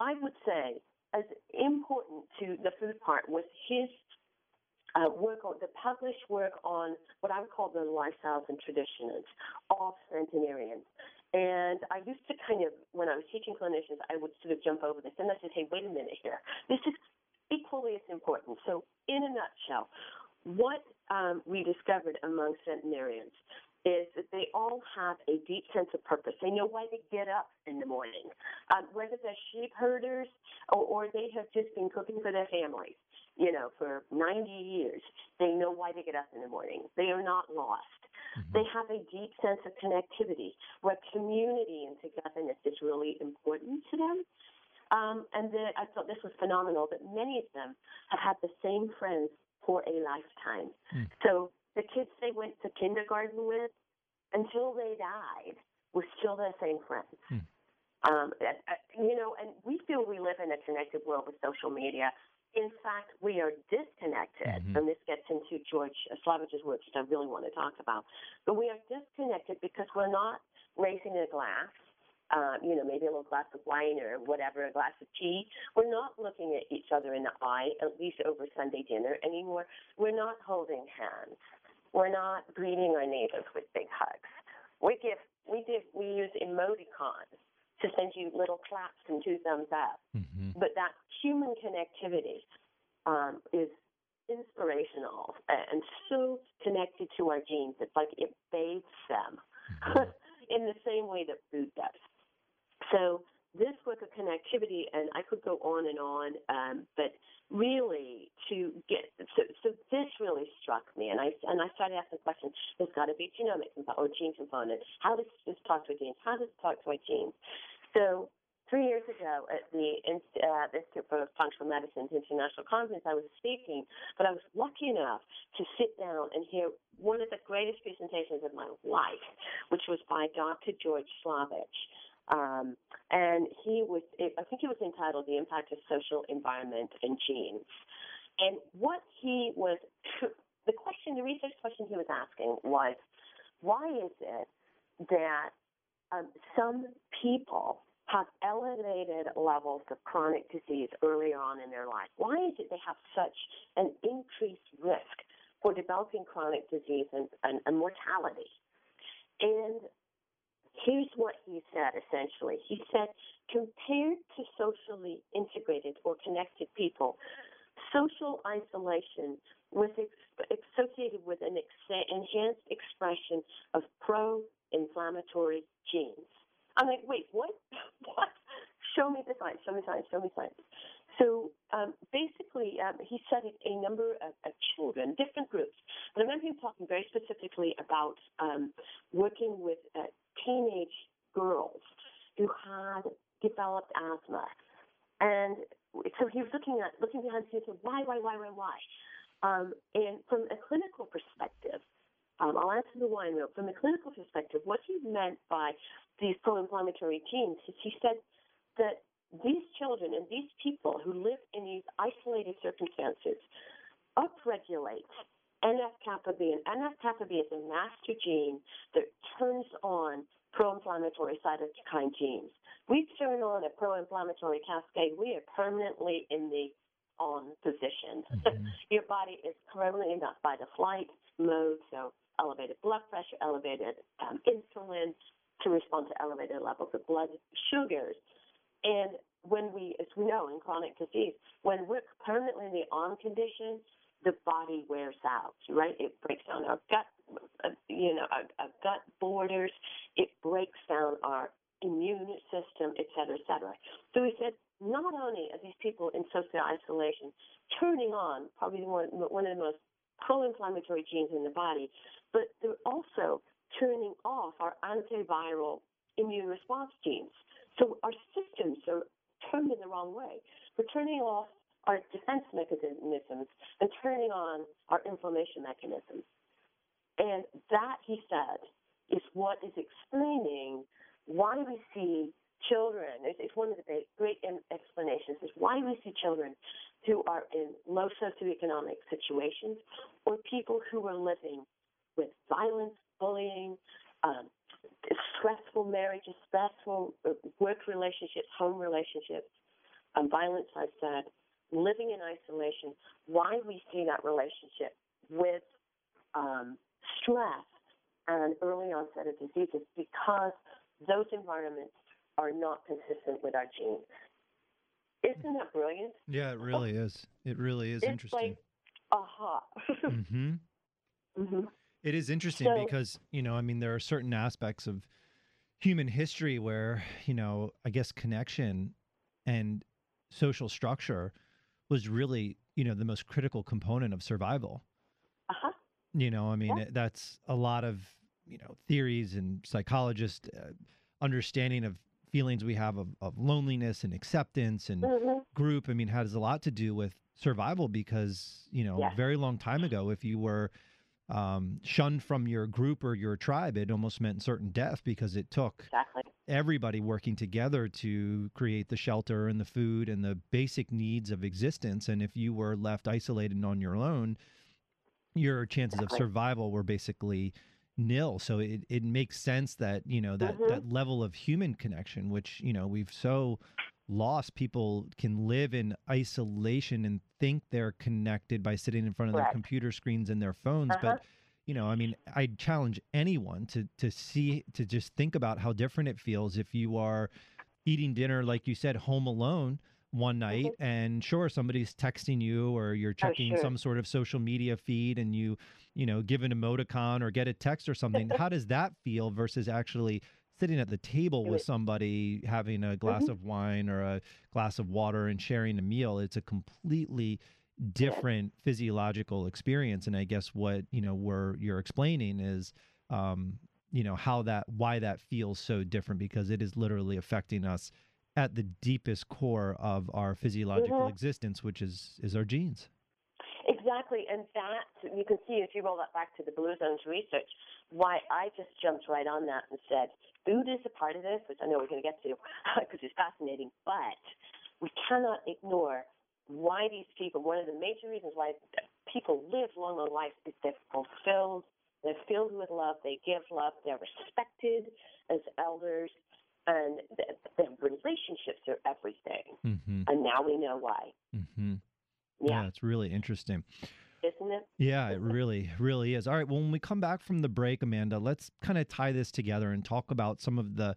I would say, as important to the food part was his uh, work on the published work on what I would call the lifestyles and traditions of centenarians. And I used to kind of, when I was teaching clinicians, I would sort of jump over this and I said, hey, wait a minute here. This is equally as important. So, in a nutshell, what um, we discovered among centenarians is that they all have a deep sense of purpose. They know why they get up in the morning, um, whether they're sheep herders or, or they have just been cooking for their families you know, for 90 years. They know why they get up in the morning. They are not lost. Mm-hmm. They have a deep sense of connectivity where community and togetherness is really important to them. Um, and the, I thought this was phenomenal that many of them have had the same friends for a lifetime. Mm. So the kids they went to kindergarten with until they died were still their same friends. Mm. Um, you know, and we feel we live in a connected world with social media in fact, we are disconnected, mm-hmm. and this gets into George Slavich's work, which I really want to talk about. But we are disconnected because we're not raising a glass, um, you know, maybe a little glass of wine or whatever, a glass of tea. We're not looking at each other in the eye, at least over Sunday dinner anymore. We're not holding hands. We're not greeting our neighbors with big hugs. We give, we give, we use emoticons to send you little claps and two thumbs up. Mm-hmm. But that human connectivity um, is inspirational and so connected to our genes. It's like it bathes them mm-hmm. (laughs) in the same way that food does. So this work of connectivity, and I could go on and on, um, but really to get so, so this really struck me, and I and I started asking questions. There's got to be genomic or gene component. How does this talk to genes? How does it talk to my genes? So three years ago at the uh, Institute for Functional Medicine's International Conference, I was speaking, but I was lucky enough to sit down and hear one of the greatest presentations of my life, which was by Dr. George Slavich. Um, and he was, I think he was entitled The Impact of Social Environment and Genes. And what he was, the question, the research question he was asking was, why is it that um, some people have elevated levels of chronic disease early on in their life. Why is it they have such an increased risk for developing chronic disease and, and, and mortality? And here's what he said essentially. He said, compared to socially integrated or connected people, social isolation was ex- associated with an ex- enhanced expression of pro inflammatory genes. I'm like, wait, what? (laughs) what? Show me the science, show me the science, show me science. So um, basically, um, he studied a number of, of, children, different groups. And I remember him talking very specifically about um, working with uh, teenage girls who had developed asthma. And so he was looking at looking behind the scenes, why, why, why, why, why? Um, and from a clinical perspective, um, I'll answer the wine. From the clinical perspective, what he meant by these pro-inflammatory genes is he said that these children and these people who live in these isolated circumstances upregulate NF-kappa B. And NF-kappa B is a master gene that turns on pro-inflammatory cytokine genes. We turn on a pro-inflammatory cascade, we are permanently in the on position. (laughs) Mm-hmm. Your body is permanently not by the flight mode, so elevated blood pressure, elevated um, insulin to respond to elevated levels of blood sugars. And when we, as we know in chronic disease, when we're permanently in the on condition, the body wears out, right? It breaks down our gut, uh, you know, our, our gut borders. It breaks down our immune system, et cetera, et cetera. So he said, not only are these people in social isolation turning on probably one, one of the most pro-inflammatory genes in the body, but they're also turning off our antiviral immune response genes. So our systems are turned in the wrong way. We're turning off our defense mechanisms and turning on our inflammation mechanisms. And that, he said, is what is explaining why we see children. It's one of the great explanations is why we see children who are in low socioeconomic situations or people who are living with violence, bullying, um, stressful marriages, stressful uh, work relationships, home relationships, um, violence, I've said, living in isolation, why we see that relationship with um, stress and early onset of diseases because those environments are not consistent with our genes. Isn't that brilliant? Yeah, it really is. It really is it's interesting. Like, aha. (laughs) mm-hmm. mm-hmm. It is interesting So- because, you know, I mean, there are certain aspects of human history where, you know, I guess connection and social structure was really, you know, the most critical component of survival. Uh-huh. You know, I mean, Yeah. that's a lot of, you know, theories and psychologists uh, understanding of feelings we have of, of loneliness and acceptance and Mhm. group. I mean, has a lot to do with survival because, you know, Yes. a very long time ago, if you were um, shunned from your group or your tribe, it almost meant certain death because it took Exactly. everybody working together to create the shelter and the food and the basic needs of existence. And if you were left isolated and on your own, your chances of survival were basically nil. So it, it makes sense that, you know, that, Mhm. that level of human connection, which, you know, we've so lost, people can live in isolation and think they're connected by sitting in front of their computer screens and their phones. Uh-huh. But you know, I mean, I challenge anyone to to see to just think about how different it feels if you are eating dinner, like you said, home alone one night, and sure, somebody's texting you or you're checking sure. some sort of social media feed, and you, you know, give an emoticon or get a text or something. (laughs) how does that feel versus actually sitting at the table with somebody having a glass Mhm. of wine or a glass of water and sharing a meal? It's a completely different physiological experience and i guess what you know we're you're explaining is um you know how that why that feels so different because it is literally affecting us at the deepest core of our physiological Mhm. existence which is is our genes Exactly, and that you can see if you roll that back to the Blue Zones research, why I just jumped right on that and said food is a part of this, which I know we're going to get to (laughs) because it's fascinating, but we cannot ignore why these people. One of the major reasons why people live long, long lives is they're fulfilled, they're filled with love, they give love, they're respected as elders, and th- their relationships are everything. mm-hmm. And now we know why. Mm-hmm. Yeah, it's really interesting isn't it? Yeah, it really, really is. All right. Well, when we come back from the break, Amanda, let's kind of tie this together and talk about some of the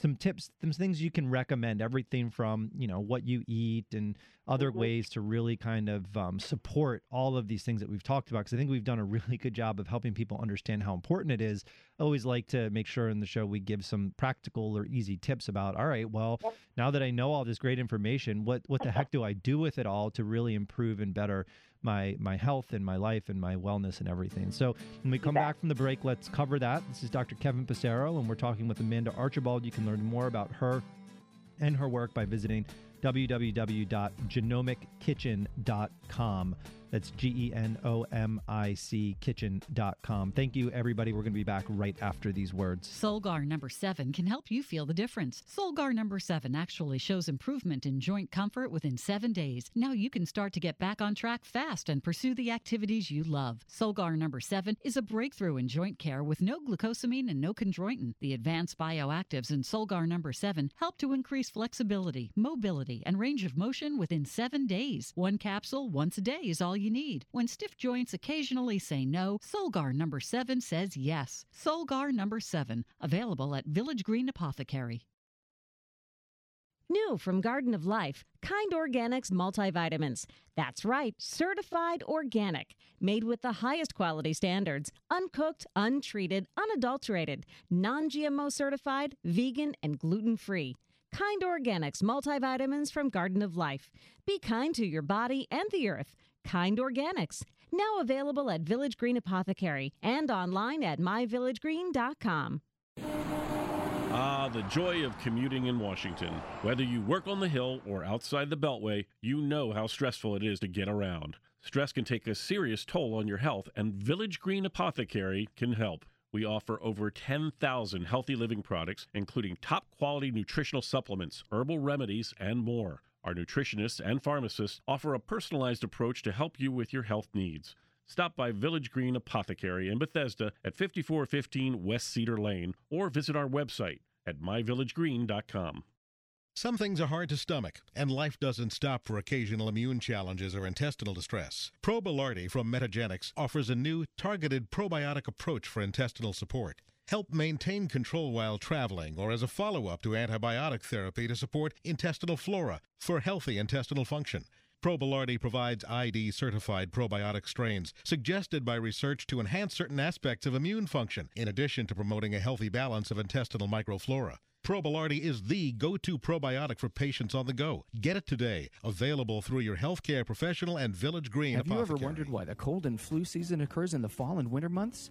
some tips, some things you can recommend. Everything from you know what you eat and other Mhm. ways to really kind of um, support all of these things that we've talked about. Because I think we've done a really good job of helping people understand how important it is. I always like to make sure in the show we give some practical or easy tips about. All right, well, now that I know all this great information, what what the heck do I do with it all to really improve and better my my health and my life and my wellness and everything. So when we come back from the break, let's cover that. This is Dr. Kevin Passero, and we're talking with Amanda Archibald. You can learn more about her and her work by visiting www.genomickitchen.com. That's G E N O M I C kitchen.com. Thank you, everybody. We're going to be back right after these words. Solgar number 7 can help you feel the difference. Solgar number 7 actually shows improvement in joint comfort within 7 days. Now you can start to get back on track fast and pursue the activities you love. Solgar number 7 is a breakthrough in joint care with no glucosamine and no chondroitin. The advanced bioactives in Solgar number 7 help to increase flexibility, mobility, and range of motion within 7 days. One capsule once a day is all you need. When stiff joints occasionally say no, Solgar number 7 says yes. Solgar number 7, available at Village Green Apothecary. New from Garden of Life, Kind Organics multivitamins. That's right, certified organic, made with the highest quality standards, uncooked, untreated, unadulterated, non GMO certified, vegan, and gluten free. Kind Organics multivitamins from Garden of Life. Be kind to your body and the earth. Kind Organics. Now available at Village Green Apothecary and online at myvillagegreen.com. Ah, the joy of commuting in Washington. Whether you work on the Hill or outside the Beltway, you know how stressful it is to get around. Stress can take a serious toll on your health, and Village Green Apothecary can help. We offer over 10,000 healthy living products, including top quality nutritional supplements, herbal remedies, and more. Our nutritionists and pharmacists offer a personalized approach to help you with your health needs. Stop by Village Green Apothecary in Bethesda at 5415 West Cedar Lane or visit our website at myvillagegreen.com. Some things are hard to stomach, and life doesn't stop for occasional immune challenges or intestinal distress. Probilardi from Metagenics offers a new, targeted probiotic approach for intestinal support. Help maintain control while traveling or as a follow up to antibiotic therapy to support intestinal flora for healthy intestinal function. Probilardi provides ID certified probiotic strains suggested by research to enhance certain aspects of immune function, in addition to promoting a healthy balance of intestinal microflora. Probilardi is the go to probiotic for patients on the go. Get it today. Available through your healthcare professional and Village Green Have apothecary. you ever wondered why the cold and flu season occurs in the fall and winter months?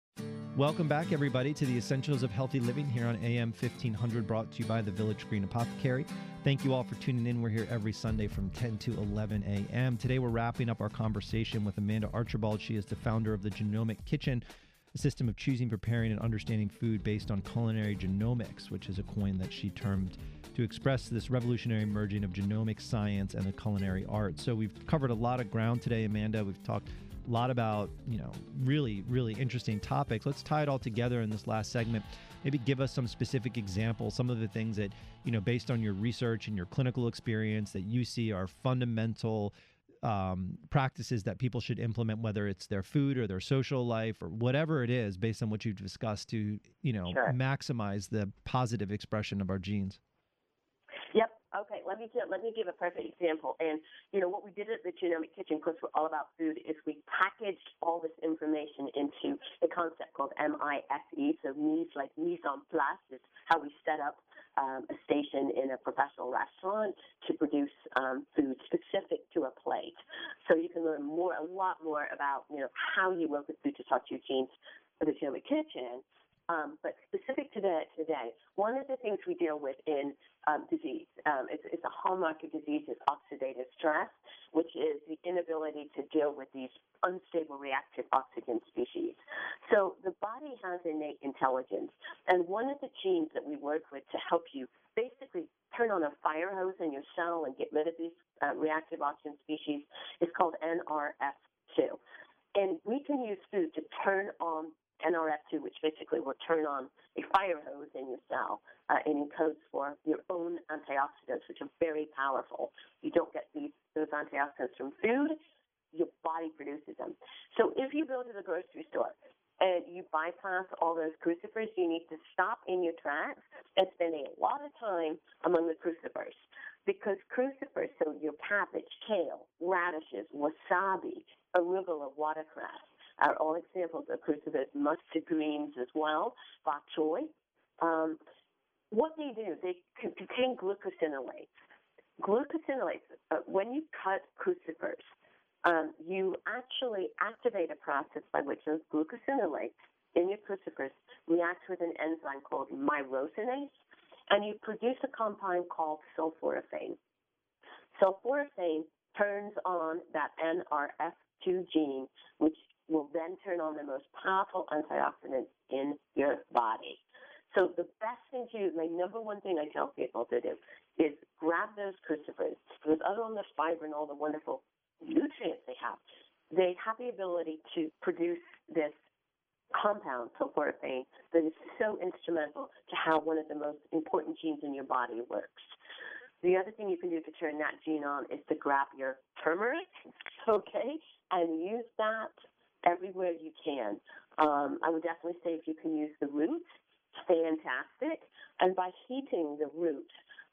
Welcome back, everybody, to the Essentials of Healthy Living here on AM 1500, brought to you by the Village Green Apothecary. Thank you all for tuning in. We're here every Sunday from 10 to 11 a.m. Today, we're wrapping up our conversation with Amanda Archibald. She is the founder of the Genomic Kitchen, a system of choosing, preparing, and understanding food based on culinary genomics, which is a coin that she termed to express this revolutionary merging of genomic science and the culinary art. So, we've covered a lot of ground today, Amanda. We've talked a lot about you know really really interesting topics let's tie it all together in this last segment maybe give us some specific examples some of the things that you know based on your research and your clinical experience that you see are fundamental um, practices that people should implement whether it's their food or their social life or whatever it is based on what you've discussed to you know Sure. maximize the positive expression of our genes. Okay. Let me give, let me give a perfect example. And you know what we did at the Genomic Kitchen, because we're all about food, is we packaged all this information into a concept called MISE. So mise like mise en place is how we set up um, a station in a professional restaurant to produce um, food specific to a plate. So you can learn more, a lot more about you know how you work with food to talk to your genes at the Genomic Kitchen. Um, but specific to that today, one of the things we deal with in um, disease, um, it's, it's a hallmark of disease, is oxidative stress, which is the inability to deal with these unstable reactive oxygen species. So the body has innate intelligence, and one of the genes that we work with to help you basically turn on a fire hose in your cell and get rid of these uh, reactive oxygen species is called NRF2. And we can use food to turn on NRF2, which basically will turn on a fire hose in your cell uh, and encodes for your own antioxidants, which are very powerful. You don't get these those antioxidants from food; your body produces them. So if you go to the grocery store and you bypass all those crucifers, you need to stop in your tracks and spend a lot of time among the crucifers. Because crucifers, so your cabbage, kale, radishes, wasabi, arugula, watercress, are all examples of cruciferous mustard greens as well, bok choy. Um, what they do, they contain glucosinolates. Glucosinolates, uh, when you cut crucifers, um, you actually activate a process by which those glucosinolates in your crucifers react with an enzyme called myrosinase, and you produce a compound called sulforaphane. Sulforaphane turns on that NRF2 gene, which will then turn on the most powerful antioxidants in your body. So the best thing to do, my number one thing I tell people to do is grab those crucifers because other than the fiber and all the wonderful nutrients they have, they have the ability to produce this compound, sulforaphane, that is so instrumental to how one of the most important genes in your body works. The other thing you can do to turn that gene on is to grab your turmeric, (laughs) okay, and use that everywhere you can. Um, I would definitely say if you can use the root, fantastic. And by heating the root,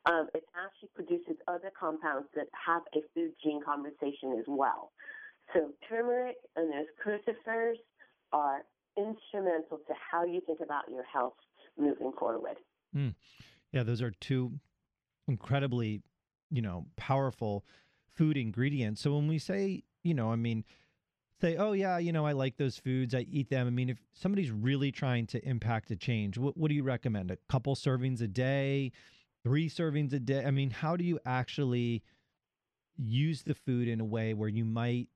um, it actually produces other compounds that have a food gene conversation as well. So turmeric and those crucifers are instrumental to how you think about your health moving forward. Mm. Yeah, those are two incredibly, you know, powerful food ingredients. So when we say, you know, I mean, say, oh, yeah, you know, I like those foods, I eat them. I mean, if somebody's really trying to impact a change, what, what do you recommend? A couple servings a day, three servings a day? I mean, how do you actually use the food in a way where you might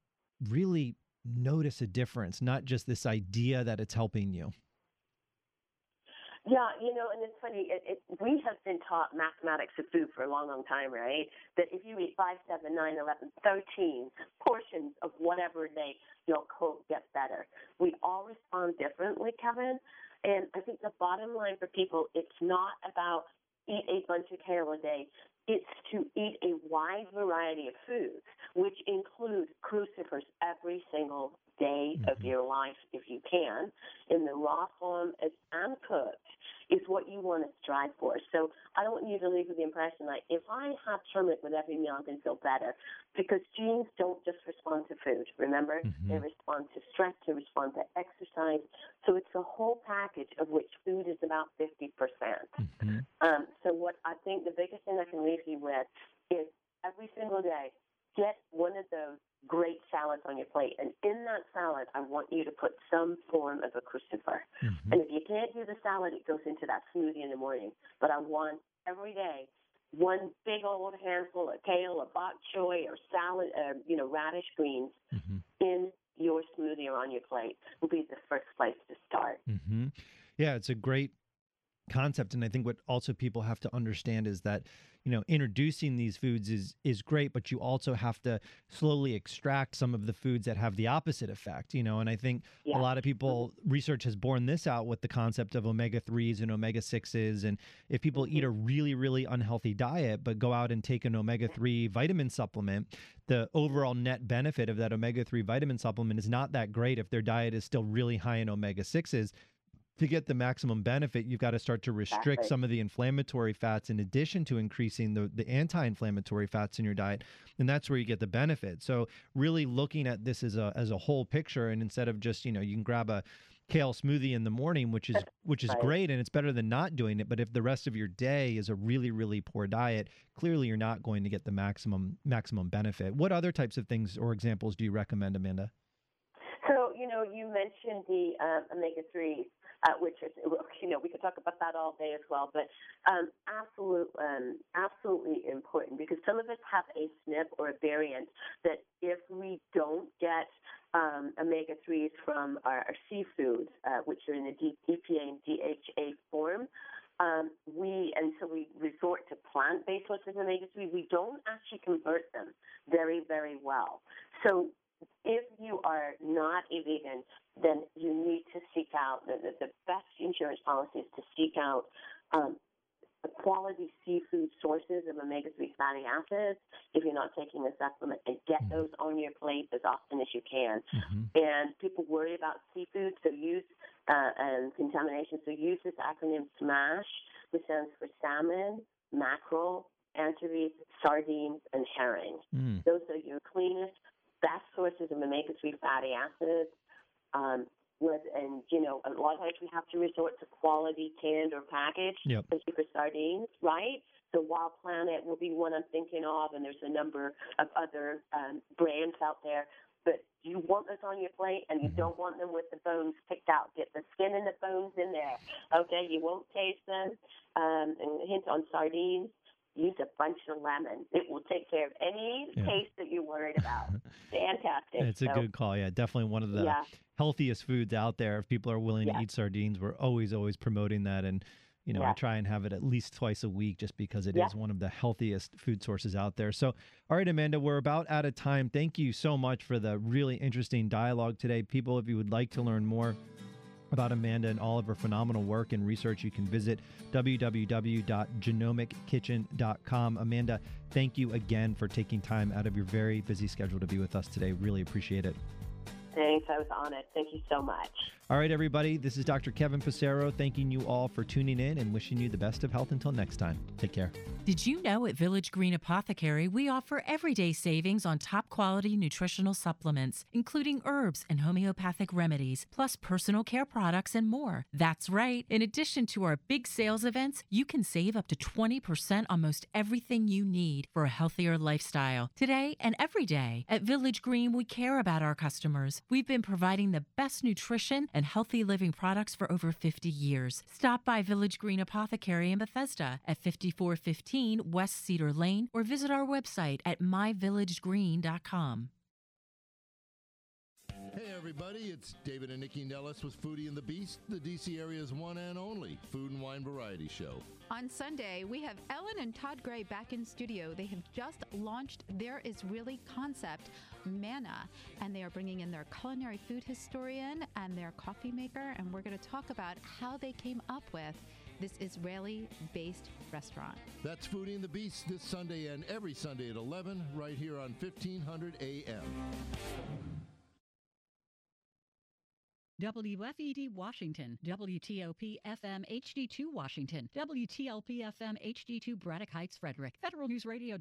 really notice a difference, not just this idea that it's helping you? Yeah, you know, and it's funny. It, it, we have been taught mathematics of food for a long, long time, right? That if you eat five, seven, nine, eleven, thirteen portions of whatever day, you'll quote get better. We all respond differently, Kevin. And I think the bottom line for people, it's not about eat a bunch of kale a day. It's to eat a wide variety of foods, which include crucifers every single day mm-hmm. of your life, if you can, in the raw form as uncooked, is what you want to strive for. So I don't want you to leave with the impression that if I have turmeric with every meal, I'm going to feel better. Because genes don't just respond to food, remember? Mm-hmm. They respond to stress, they respond to exercise. So it's a whole package of which food is about 50%. percent mm hmm um, so what I think the biggest thing I can leave you with is every single day, get one of those great salads on your plate. And in that salad, I want you to put some form of a crucifer. Mm-hmm. And if you can't do the salad, it goes into that smoothie in the morning. But I want every day one big old handful of kale or bok choy or salad, uh, you know, radish greens mm-hmm. in your smoothie or on your plate will be the first place to start. Mm-hmm. Yeah, it's a great concept and i think what also people have to understand is that you know introducing these foods is is great but you also have to slowly extract some of the foods that have the opposite effect you know and i think yeah. a lot of people research has borne this out with the concept of omega 3s and omega 6s and if people mm-hmm. eat a really really unhealthy diet but go out and take an omega 3 vitamin supplement the overall net benefit of that omega 3 vitamin supplement is not that great if their diet is still really high in omega 6s to get the maximum benefit, you've got to start to restrict exactly. some of the inflammatory fats in addition to increasing the, the anti inflammatory fats in your diet. And that's where you get the benefit. So, really looking at this as a, as a whole picture, and instead of just, you know, you can grab a kale smoothie in the morning, which is which is right. great and it's better than not doing it. But if the rest of your day is a really really poor diet, clearly you're not going to get the maximum maximum benefit. What other types of things or examples do you recommend, Amanda? You know you mentioned the um, omega threes uh, which is, (laughs) you know, we could talk about that all day as well, but um, absolute, um, absolutely important because some of us have a SNP or a variant that if we don't get um, omega 3s from our, our seafoods, uh, which are in the EPA and DHA form, um, we and so we resort to plant-based sources of omega-3. We don't actually convert them very, very well. So if you are not a vegan, then you need to seek out the, the, the best insurance policy is to seek out um, quality seafood sources of omega-3 fatty acids if you're not taking a supplement and get mm-hmm. those on your plate as often as you can. Mm-hmm. And people worry about seafood, so use uh, and contamination. So use this acronym SMASH, which stands for salmon, mackerel, anchovies, sardines, and herring. Mm. Those are your cleanest, best sources of omega-3 fatty acids. Um, with, and you know, a lot of times we have to resort to quality canned or packaged, yep. especially for sardines, right? So Wild Planet will be one I'm thinking of, and there's a number of other um, brands out there. But you want those on your plate, and you mm-hmm. don't want them with the bones picked out. Get the skin and the bones in there. Okay, you won't taste them. Um, and hint on sardines use a bunch of lemon. It will take care of any yeah. taste that you're worried about. (laughs) Fantastic. It's so, a good call. Yeah, definitely one of the yeah. healthiest foods out there. If people are willing yeah. to eat sardines, we're always, always promoting that. And, you know, I try and have it at least twice a week just because it is one of the healthiest food sources out there. So, all right, Amanda, we're about out of time. Thank you so much for the really interesting dialogue today. People, if you would like to learn more, about Amanda and all of her phenomenal work and research, you can visit www.genomickitchen.com. Amanda, thank you again for taking time out of your very busy schedule to be with us today. Really appreciate it. Thanks. I was honored. Thank you so much. All right, everybody, this is Dr. Kevin Passero thanking you all for tuning in and wishing you the best of health until next time. Take care. Did you know at Village Green Apothecary we offer everyday savings on top quality nutritional supplements, including herbs and homeopathic remedies, plus personal care products and more? That's right. In addition to our big sales events, you can save up to 20% on most everything you need for a healthier lifestyle. Today and every day at Village Green, we care about our customers. We've been providing the best nutrition and healthy living products for over 50 years. Stop by Village Green Apothecary in Bethesda at 5415 West Cedar Lane or visit our website at myvillagegreen.com. Hey everybody, it's David and Nycci Nellis with Foodie and the Beast, the DC area's one and only food and wine variety show. On Sunday, we have Ellen and Todd Gray back in studio. They have just launched There Is Really concept, Manna, and they are bringing in their culinary food historian and their coffee maker, and we're going to talk about how they came up with this Israeli based restaurant. That's Foodie and the Beast this Sunday and every Sunday at 11 right here on 1500 AM. WFED Washington, WTOP FM HD2 Washington, WTLP FM HD2 Braddock Heights Frederick, Federal News Radio.